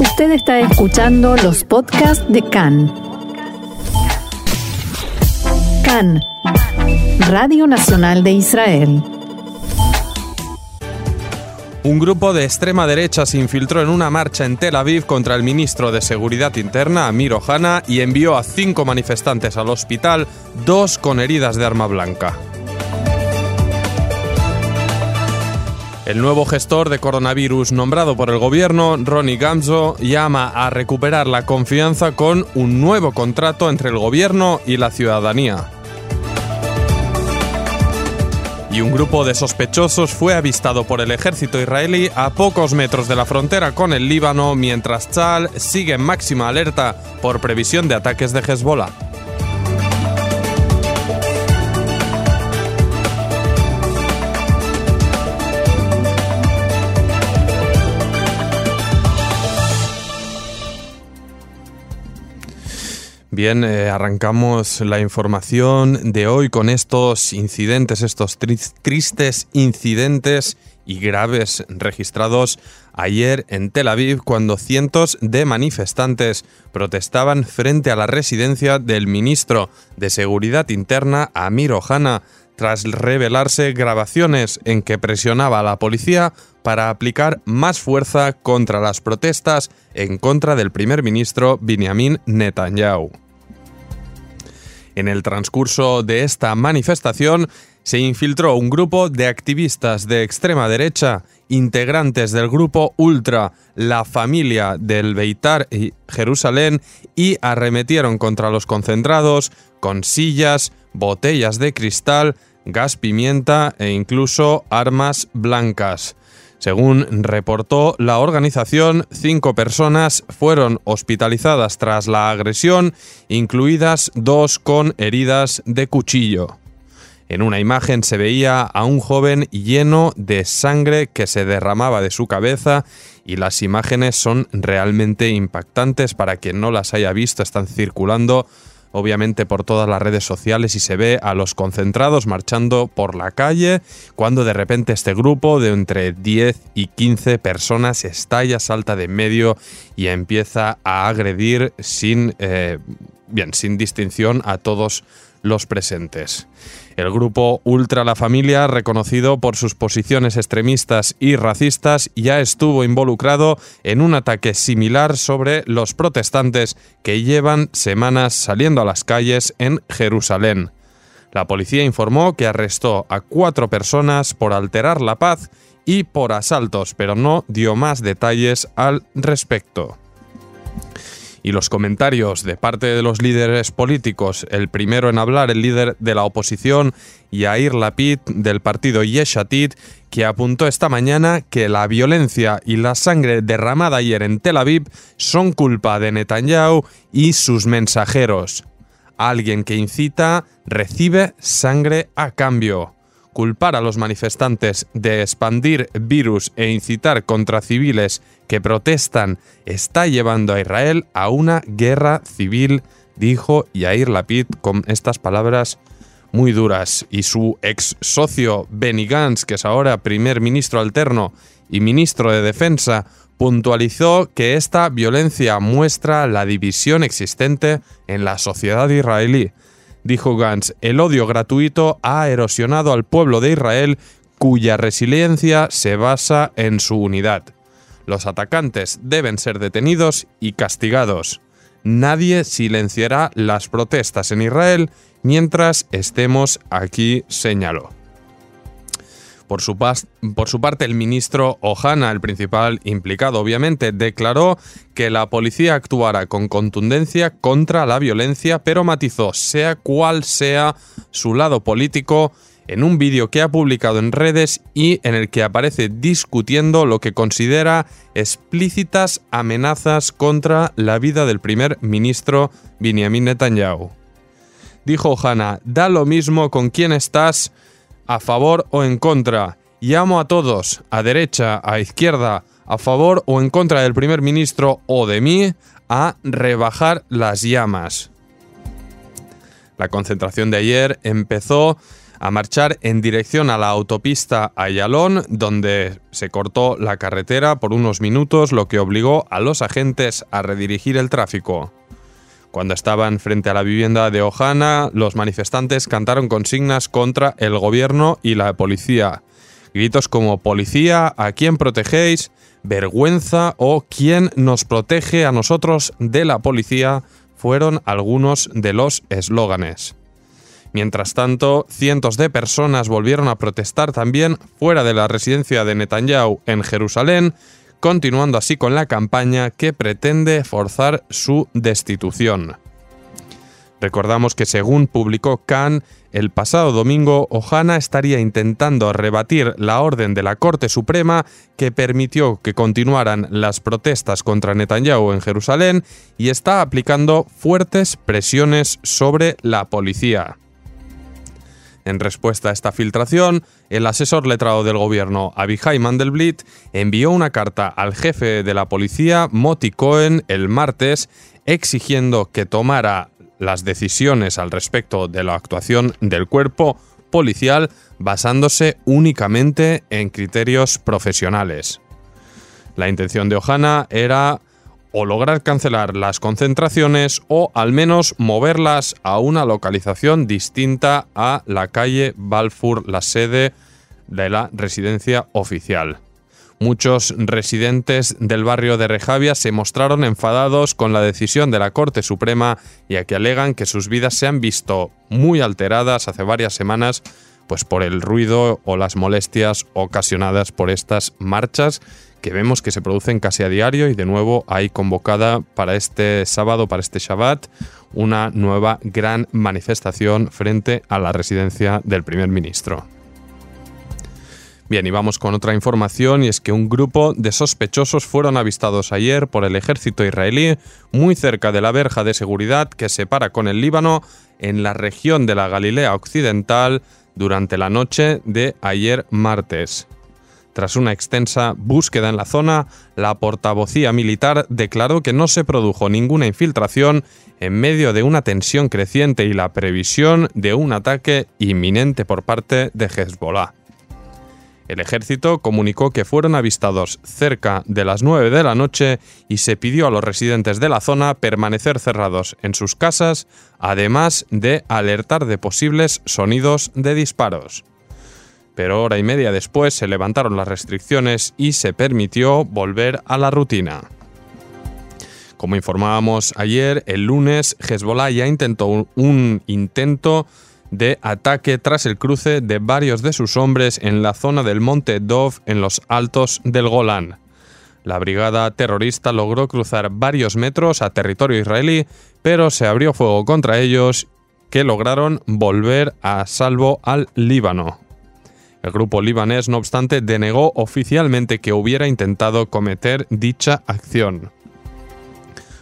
Usted está escuchando los podcasts de CAN. CAN, Radio Nacional de Israel. Un grupo de extrema derecha se infiltró en una marcha en Tel Aviv contra el ministro de Seguridad Interna, Amir Ohana, y envió a cinco manifestantes al hospital, dos con heridas de arma blanca. El nuevo gestor de coronavirus nombrado por el gobierno, Ronnie Gamzo, llama a recuperar la confianza con un nuevo contrato entre el gobierno y la ciudadanía. Y un grupo de sospechosos fue avistado por el ejército israelí a pocos metros de la frontera con el Líbano, mientras Tzal sigue en máxima alerta por previsión de ataques de Hezbollah. Bien, eh, arrancamos la información de hoy con estos incidentes, estos tristes incidentes y graves registrados ayer en Tel Aviv cuando cientos de manifestantes protestaban frente a la residencia del ministro de Seguridad Interna Amir Ohana tras revelarse grabaciones en que presionaba a la policía para aplicar más fuerza contra las protestas en contra del primer ministro Benjamin Netanyahu. En el transcurso de esta manifestación se infiltró un grupo de activistas de extrema derecha, integrantes del grupo Ultra, la familia del Beitar y Jerusalén, y arremetieron contra los concentrados con sillas, botellas de cristal, gas pimienta e incluso armas blancas. Según reportó la organización, cinco personas fueron hospitalizadas tras la agresión, incluidas dos con heridas de cuchillo. En una imagen se veía a un joven lleno de sangre que se derramaba de su cabeza y las imágenes son realmente impactantes para quien no las haya visto, están circulando obviamente por todas las redes sociales y se ve a los concentrados marchando por la calle cuando de repente este grupo de entre 10 y 15 personas estalla, salta de medio y empieza a agredir sin, eh, bien, sin distinción a todos los presentes. El grupo Ultra La Familia, reconocido por sus posiciones extremistas y racistas, ya estuvo involucrado en un ataque similar sobre los protestantes que llevan semanas saliendo a las calles en Jerusalén. La policía informó que arrestó a cuatro personas por alterar la paz y por asaltos, pero no dio más detalles al respecto y los comentarios de parte de los líderes políticos, el primero en hablar, el líder de la oposición, Yair Lapid, del partido Yeshatid, que apuntó esta mañana que la violencia y la sangre derramada ayer en Tel Aviv son culpa de Netanyahu y sus mensajeros. Alguien que incita recibe sangre a cambio culpar a los manifestantes de expandir virus e incitar contra civiles que protestan está llevando a Israel a una guerra civil, dijo Yair Lapid con estas palabras muy duras. Y su ex socio Benny Gantz, que es ahora primer ministro alterno y ministro de Defensa, puntualizó que esta violencia muestra la división existente en la sociedad israelí dijo Gantz, el odio gratuito ha erosionado al pueblo de Israel cuya resiliencia se basa en su unidad. Los atacantes deben ser detenidos y castigados. Nadie silenciará las protestas en Israel mientras estemos aquí, señaló. Por su, por su, parte, el ministro Ohana, el principal implicado, obviamente, declaró que la policía actuará con contundencia contra la violencia, pero matizó, sea cual sea su lado político, en un vídeo que ha publicado en redes y en el que aparece discutiendo lo que considera explícitas amenazas contra la vida del primer ministro Benjamin Netanyahu. Dijo Ohana, da lo mismo con quién estás, a favor o en contra. Llamo a todos, a derecha, a izquierda, a favor o en contra del primer ministro o de mí, a rebajar las llamas. La concentración de ayer empezó a marchar en dirección a la autopista Ayalón, donde se cortó la carretera por unos minutos, lo que obligó a los agentes a redirigir el tráfico. Cuando estaban frente a la vivienda de Ojana, los manifestantes cantaron consignas contra el gobierno y la policía. Gritos como policía, ¿a quién protegéis? vergüenza o quién nos protege a nosotros de la policía fueron algunos de los eslóganes. Mientras tanto, cientos de personas volvieron a protestar también fuera de la residencia de Netanyahu en Jerusalén, continuando así con la campaña que pretende forzar su destitución. Recordamos que según publicó Khan, el pasado domingo Ohana estaría intentando rebatir la orden de la Corte Suprema que permitió que continuaran las protestas contra Netanyahu en Jerusalén y está aplicando fuertes presiones sobre la policía. En respuesta a esta filtración, el asesor letrado del gobierno, Abihai Mandelblit, envió una carta al jefe de la policía, Moti Cohen, el martes, exigiendo que tomara las decisiones al respecto de la actuación del cuerpo policial basándose únicamente en criterios profesionales. La intención de Ojana era o lograr cancelar las concentraciones o al menos moverlas a una localización distinta a la calle Balfour, la sede de la residencia oficial. Muchos residentes del barrio de Rejavia se mostraron enfadados con la decisión de la Corte Suprema ya que alegan que sus vidas se han visto muy alteradas hace varias semanas pues por el ruido o las molestias ocasionadas por estas marchas que vemos que se producen casi a diario y de nuevo hay convocada para este sábado, para este Shabbat, una nueva gran manifestación frente a la residencia del primer ministro. Bien, y vamos con otra información y es que un grupo de sospechosos fueron avistados ayer por el ejército israelí muy cerca de la verja de seguridad que separa con el Líbano en la región de la Galilea Occidental durante la noche de ayer martes. Tras una extensa búsqueda en la zona, la portavocía militar declaró que no se produjo ninguna infiltración en medio de una tensión creciente y la previsión de un ataque inminente por parte de Hezbollah. El ejército comunicó que fueron avistados cerca de las 9 de la noche y se pidió a los residentes de la zona permanecer cerrados en sus casas, además de alertar de posibles sonidos de disparos. Pero hora y media después se levantaron las restricciones y se permitió volver a la rutina. Como informábamos ayer, el lunes Hezbollah ya intentó un intento de ataque tras el cruce de varios de sus hombres en la zona del monte Dov en los altos del Golán. La brigada terrorista logró cruzar varios metros a territorio israelí, pero se abrió fuego contra ellos que lograron volver a salvo al Líbano. El grupo libanés, no obstante, denegó oficialmente que hubiera intentado cometer dicha acción.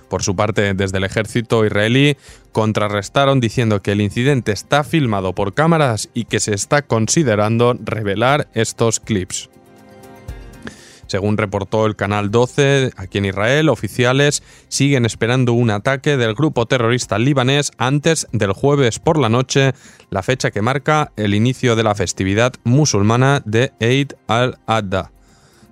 Por su parte, desde el ejército israelí contrarrestaron diciendo que el incidente está filmado por cámaras y que se está considerando revelar estos clips. Según reportó el Canal 12, aquí en Israel, oficiales siguen esperando un ataque del grupo terrorista libanés antes del jueves por la noche, la fecha que marca el inicio de la festividad musulmana de Eid al-Adha.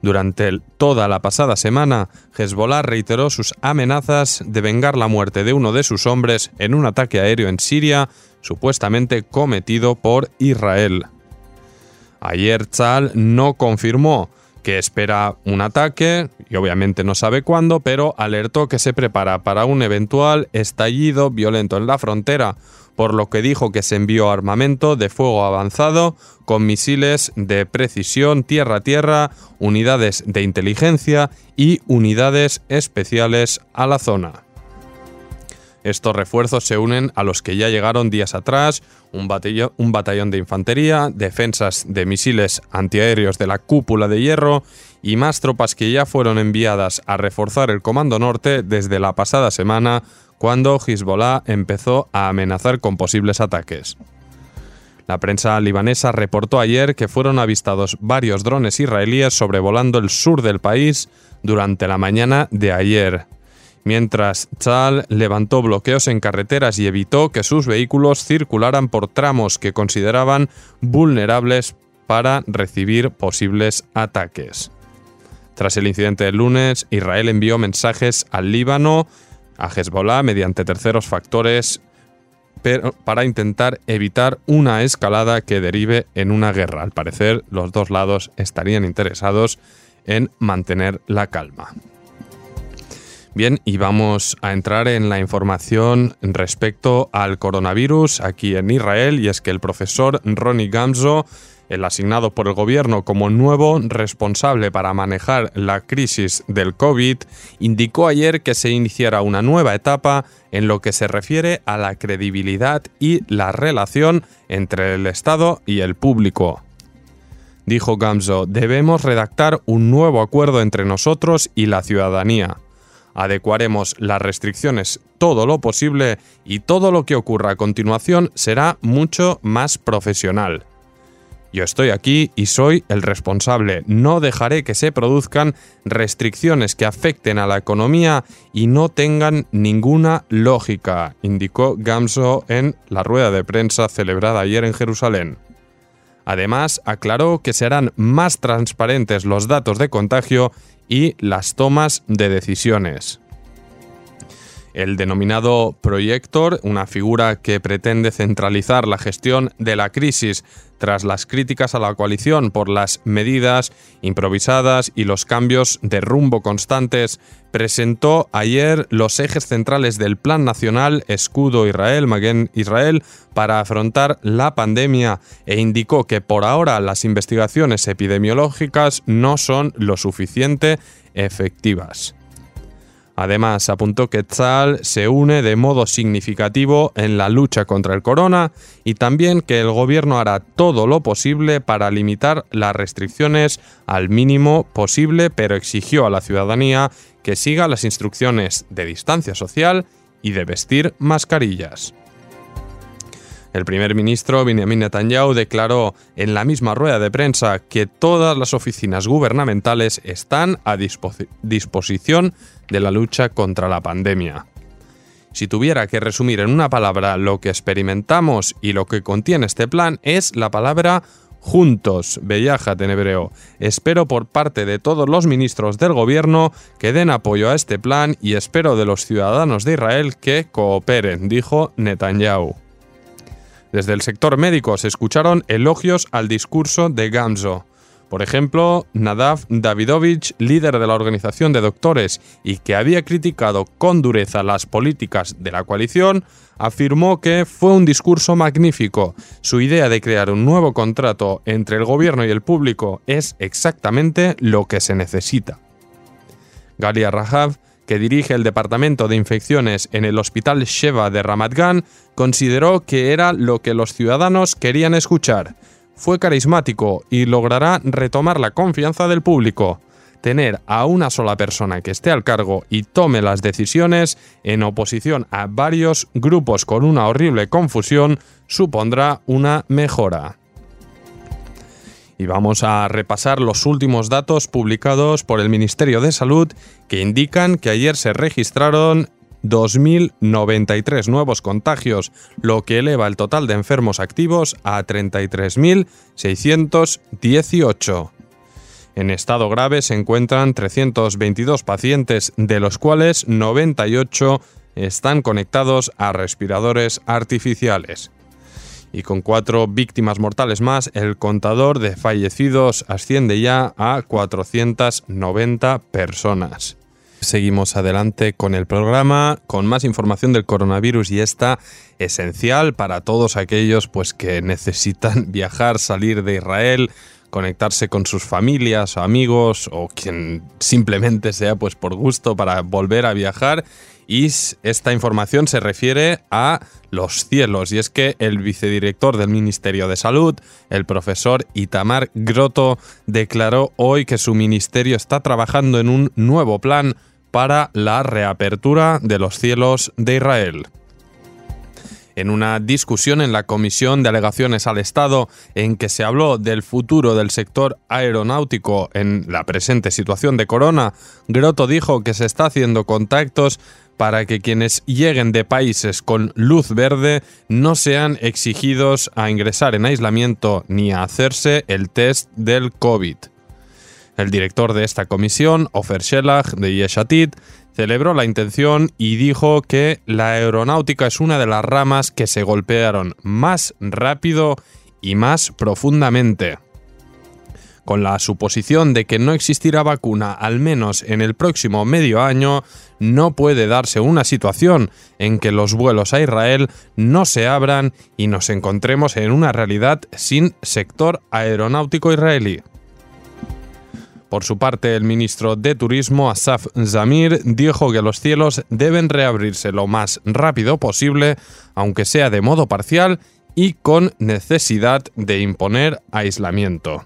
Durante toda la pasada semana, Hezbollah reiteró sus amenazas de vengar la muerte de uno de sus hombres en un ataque aéreo en Siria, supuestamente cometido por Israel. Ayer Tzal no confirmó que espera un ataque, y obviamente no sabe cuándo, pero alertó que se prepara para un eventual estallido violento en la frontera, por lo que dijo que se envió armamento de fuego avanzado con misiles de precisión tierra-tierra, unidades de inteligencia y unidades especiales a la zona. Estos refuerzos se unen a los que ya llegaron días atrás, un, batallón de infantería, defensas de misiles antiaéreos de la cúpula de hierro y más tropas que ya fueron enviadas a reforzar el Comando Norte desde la pasada semana cuando Hezbollah empezó a amenazar con posibles ataques. La prensa libanesa reportó ayer que fueron avistados varios drones israelíes sobrevolando el sur del país durante la mañana de ayer, mientras Tzal levantó bloqueos en carreteras y evitó que sus vehículos circularan por tramos que consideraban vulnerables para recibir posibles ataques. Tras el incidente del lunes, Israel envió mensajes al Líbano, a Hezbollah, mediante terceros factores, para intentar evitar una escalada que derive en una guerra. Al parecer, los dos lados estarían interesados en mantener la calma. Bien, y vamos a entrar en la información respecto al coronavirus aquí en Israel, y es que el profesor Ronnie Gamzo, el asignado por el gobierno como nuevo responsable para manejar la crisis del COVID, indicó ayer que se iniciará una nueva etapa en lo que se refiere a la credibilidad y la relación entre el Estado y el público. Dijo Gamzo, debemos redactar un nuevo acuerdo entre nosotros y la ciudadanía adecuaremos las restricciones todo lo posible y todo lo que ocurra a continuación será mucho más profesional. Yo estoy aquí y soy el responsable. No dejaré que se produzcan restricciones que afecten a la economía y no tengan ninguna lógica, indicó Gamso en la rueda de prensa celebrada ayer en Jerusalén. Además, aclaró que serán más transparentes los datos de contagio y las tomas de decisiones. El denominado Proyector, una figura que pretende centralizar la gestión de la crisis tras las críticas a la coalición por las medidas improvisadas y los cambios de rumbo constantes, presentó ayer los ejes centrales del Plan Nacional Escudo Israel, Maguen Israel, para afrontar la pandemia e indicó que por ahora las investigaciones epidemiológicas no son lo suficiente efectivas. Además, apuntó que Tzal se une de modo significativo en la lucha contra el corona y también que el gobierno hará todo lo posible para limitar las restricciones al mínimo posible, pero exigió a la ciudadanía que siga las instrucciones de distancia social y de vestir mascarillas. El primer ministro Benjamin Netanyahu declaró en la misma rueda de prensa que todas las oficinas gubernamentales están a disposición de la lucha contra la pandemia. Si tuviera que resumir en una palabra lo que experimentamos y lo que contiene este plan es la palabra juntos, Bellajat en hebreo. Espero por parte de todos los ministros del gobierno que den apoyo a este plan y espero de los ciudadanos de Israel que cooperen, dijo Netanyahu. Desde el sector médico se escucharon elogios al discurso de Gamzo. Por ejemplo, Nadav Davidovich, líder de la organización de doctores y que había criticado con dureza las políticas de la coalición, afirmó que fue un discurso magnífico. Su idea de crear un nuevo contrato entre el gobierno y el público es exactamente lo que se necesita. Galia Rahav que dirige el Departamento de Infecciones en el Hospital Sheva de Ramat Gan, consideró que era lo que los ciudadanos querían escuchar. Fue carismático y logrará retomar la confianza del público. Tener a una sola persona que esté al cargo y tome las decisiones en oposición a varios grupos con una horrible confusión supondrá una mejora y vamos a repasar los últimos datos publicados por el Ministerio de Salud que indican que ayer se registraron 2.093 nuevos contagios, lo que eleva el total de enfermos activos a 33.618. En estado grave se encuentran 322 pacientes, de los cuales 98 están conectados a respiradores artificiales y con cuatro víctimas mortales más, el contador de fallecidos asciende ya a 490 personas. Seguimos adelante con el programa, con más información del coronavirus y esta esencial para todos aquellos pues que necesitan viajar, salir de Israel, conectarse con sus familias amigos o quien simplemente sea pues por gusto para volver a viajar y esta información se refiere a los cielos y es que el vicedirector del Ministerio de Salud, el profesor Itamar Grotto, declaró hoy que su ministerio está trabajando en un nuevo plan para la reapertura de los cielos de Israel. En una discusión en la Comisión de Alegaciones al Estado en que se habló del futuro del sector aeronáutico en la presente situación de corona, Grotto dijo que se está haciendo contactos para que quienes lleguen de países con luz verde no sean exigidos a ingresar en aislamiento ni a hacerse el test del COVID. El director de esta comisión, Ofer de Yeshatit, celebró la intención y dijo que la aeronáutica es una de las ramas que se golpearon más rápido y más profundamente. Con la suposición de que no existirá vacuna al menos en el próximo medio año, no puede darse una situación en que los vuelos a Israel no se abran y nos encontremos en una realidad sin sector aeronáutico israelí. Por su parte, el ministro de Turismo, Asaf Zamir, dijo que los cielos deben reabrirse lo más rápido posible, aunque sea de modo parcial y con necesidad de imponer aislamiento.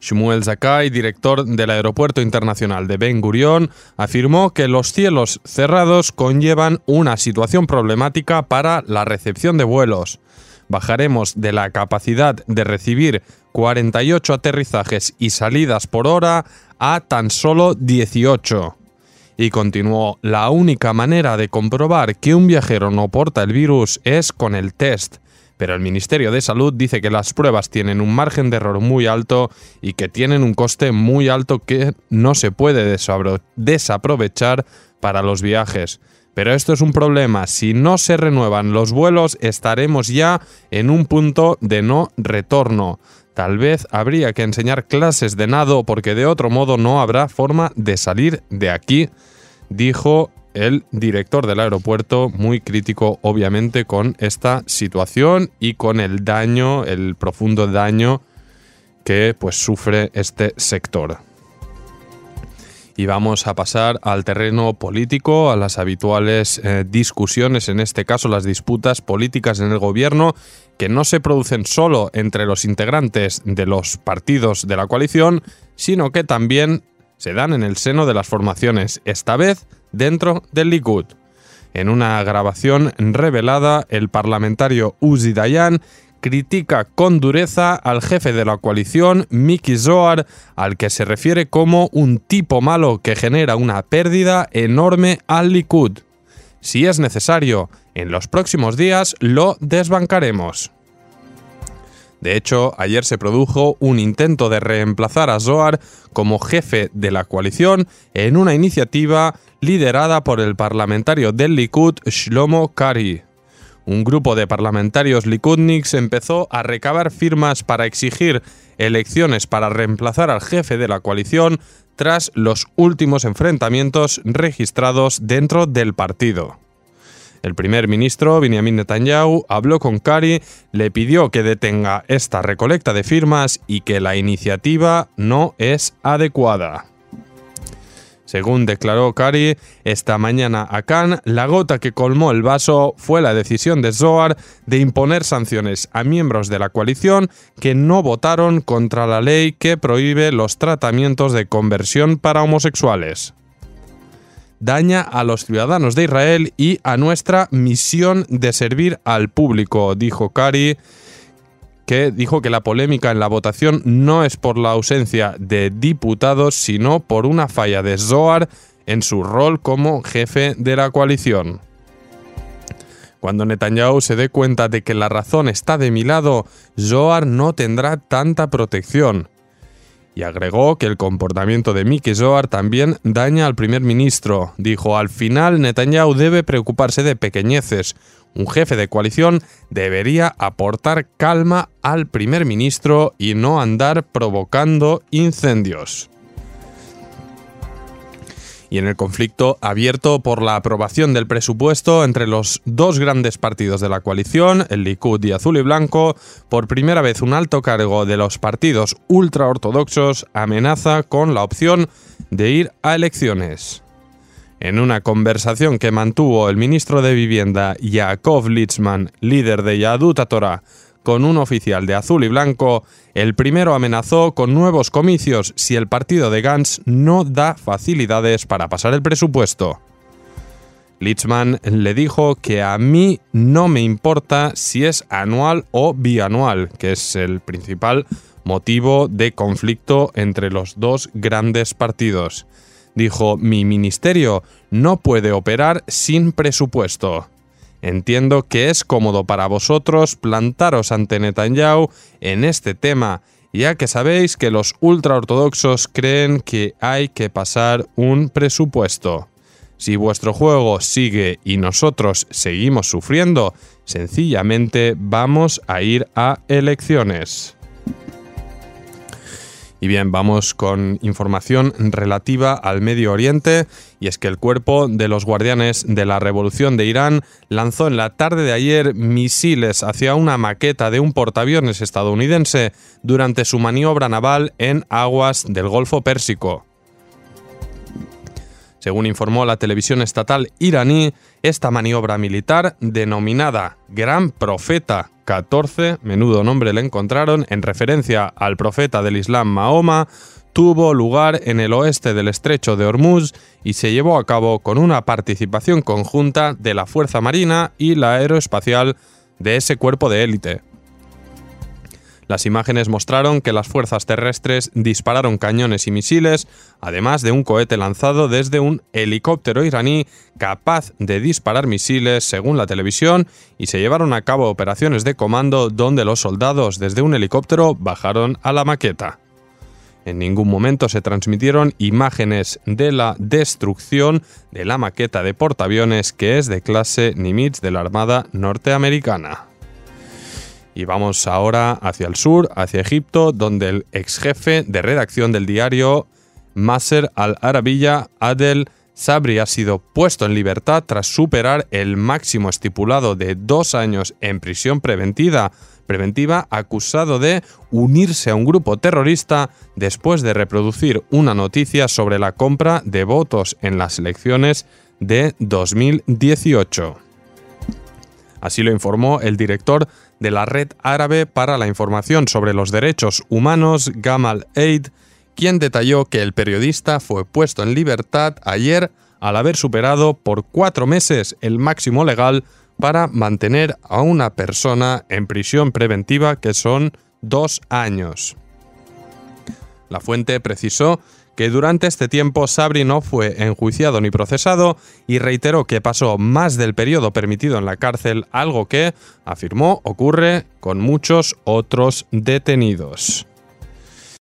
Shmuel Zakai, director del Aeropuerto Internacional de Ben Gurion, afirmó que los cielos cerrados conllevan una situación problemática para la recepción de vuelos. Bajaremos de la capacidad de recibir 48 aterrizajes y salidas por hora a tan solo 18. Y continuó, la única manera de comprobar que un viajero no porta el virus es con el test pero el Ministerio de Salud dice que las pruebas tienen un margen de error muy alto y que tienen un coste muy alto que no se puede desaprovechar para los viajes. Pero esto es un problema, si no se renuevan los vuelos estaremos ya en un punto de no retorno. Tal vez habría que enseñar clases de nado porque de otro modo no habrá forma de salir de aquí, dijo el director del aeropuerto, muy crítico obviamente con esta situación y con el daño, el profundo daño que pues sufre este sector. Y vamos a pasar al terreno político, a las habituales eh, discusiones, en este caso las disputas políticas en el gobierno, que no se producen solo entre los integrantes de los partidos de la coalición, sino que también se dan en el seno de las formaciones, esta vez dentro del Likud. En una grabación revelada, el parlamentario Uzi Dayan critica con dureza al jefe de la coalición, Miki Zohar, al que se refiere como un tipo malo que genera una pérdida enorme al Likud. Si es necesario, en los próximos días lo desbancaremos. De hecho, ayer se produjo un intento de reemplazar a Zohar como jefe de la coalición en una iniciativa liderada por el parlamentario del Likud Shlomo Kari. Un grupo de parlamentarios likudniks empezó a recabar firmas para exigir elecciones para reemplazar al jefe de la coalición tras los últimos enfrentamientos registrados dentro del partido. El primer ministro, Benjamin Netanyahu, habló con Kari, le pidió que detenga esta recolecta de firmas y que la iniciativa no es adecuada. Según declaró Kari, esta mañana a Khan, la gota que colmó el vaso fue la decisión de Zohar de imponer sanciones a miembros de la coalición que no votaron contra la ley que prohíbe los tratamientos de conversión para homosexuales. Daña a los ciudadanos de Israel y a nuestra misión de servir al público, dijo Kari, que dijo que la polémica en la votación no es por la ausencia de diputados, sino por una falla de Zohar en su rol como jefe de la coalición. Cuando Netanyahu se dé cuenta de que la razón está de mi lado, Zohar no tendrá tanta protección y agregó que el comportamiento de Miki Zohar también daña al primer ministro. Dijo, al final Netanyahu debe preocuparse de pequeñeces. Un jefe de coalición debería aportar calma al primer ministro y no andar provocando incendios y en el conflicto abierto por la aprobación del presupuesto entre los dos grandes partidos de la coalición, el Likud y Azul y Blanco, por primera vez un alto cargo de los partidos ultraortodoxos amenaza con la opción de ir a elecciones. En una conversación que mantuvo el ministro de Vivienda Yaakov Litzman, líder de Yadut Torah, con un oficial de azul y blanco, el primero amenazó con nuevos comicios si el partido de Gantz no da facilidades para pasar el presupuesto. Litzman le dijo que a mí no me importa si es anual o bianual, que es el principal motivo de conflicto entre los dos grandes partidos. Dijo, mi ministerio no puede operar sin presupuesto. Entiendo que es cómodo para vosotros plantaros ante Netanyahu en este tema, ya que sabéis que los ultraortodoxos creen que hay que pasar un presupuesto. Si vuestro juego sigue y nosotros seguimos sufriendo, sencillamente vamos a ir a elecciones. Y bien, vamos con información relativa al Medio Oriente, y es que el cuerpo de los guardianes de la Revolución de Irán lanzó en la tarde de ayer misiles hacia una maqueta de un portaaviones estadounidense durante su maniobra naval en aguas del Golfo Pérsico. Según informó la televisión estatal iraní, esta maniobra militar, denominada Gran Profeta 14, menudo nombre le encontraron, en referencia al profeta del Islam Mahoma, tuvo lugar en el oeste del estrecho de Hormuz y se llevó a cabo con una participación conjunta de la Fuerza Marina y la Aeroespacial de ese cuerpo de élite. Las imágenes mostraron que las fuerzas terrestres dispararon cañones y misiles, además de un cohete lanzado desde un helicóptero iraní capaz de disparar misiles, según la televisión, y se llevaron a cabo operaciones de comando donde los soldados desde un helicóptero bajaron a la maqueta. En ningún momento se transmitieron imágenes de la destrucción de la maqueta de portaaviones que es de clase Nimitz de la Armada norteamericana. Y vamos ahora hacia el sur, hacia Egipto, donde el ex jefe de redacción del diario Maser al-Arabiya, Adel Sabri, ha sido puesto en libertad tras superar el máximo estipulado de dos años en prisión preventiva, preventiva acusado de unirse a un grupo terrorista después de reproducir una noticia sobre la compra de votos en las elecciones de 2018. Así lo informó el director de la Red Árabe para la Información sobre los Derechos Humanos, Gamal Eid, quien detalló que el periodista fue puesto en libertad ayer al haber superado por cuatro meses el máximo legal para mantener a una persona en prisión preventiva que son dos años. La fuente precisó que durante este tiempo Sabri no fue enjuiciado ni procesado y reiteró que pasó más del periodo permitido en la cárcel, algo que, afirmó, ocurre con muchos otros detenidos.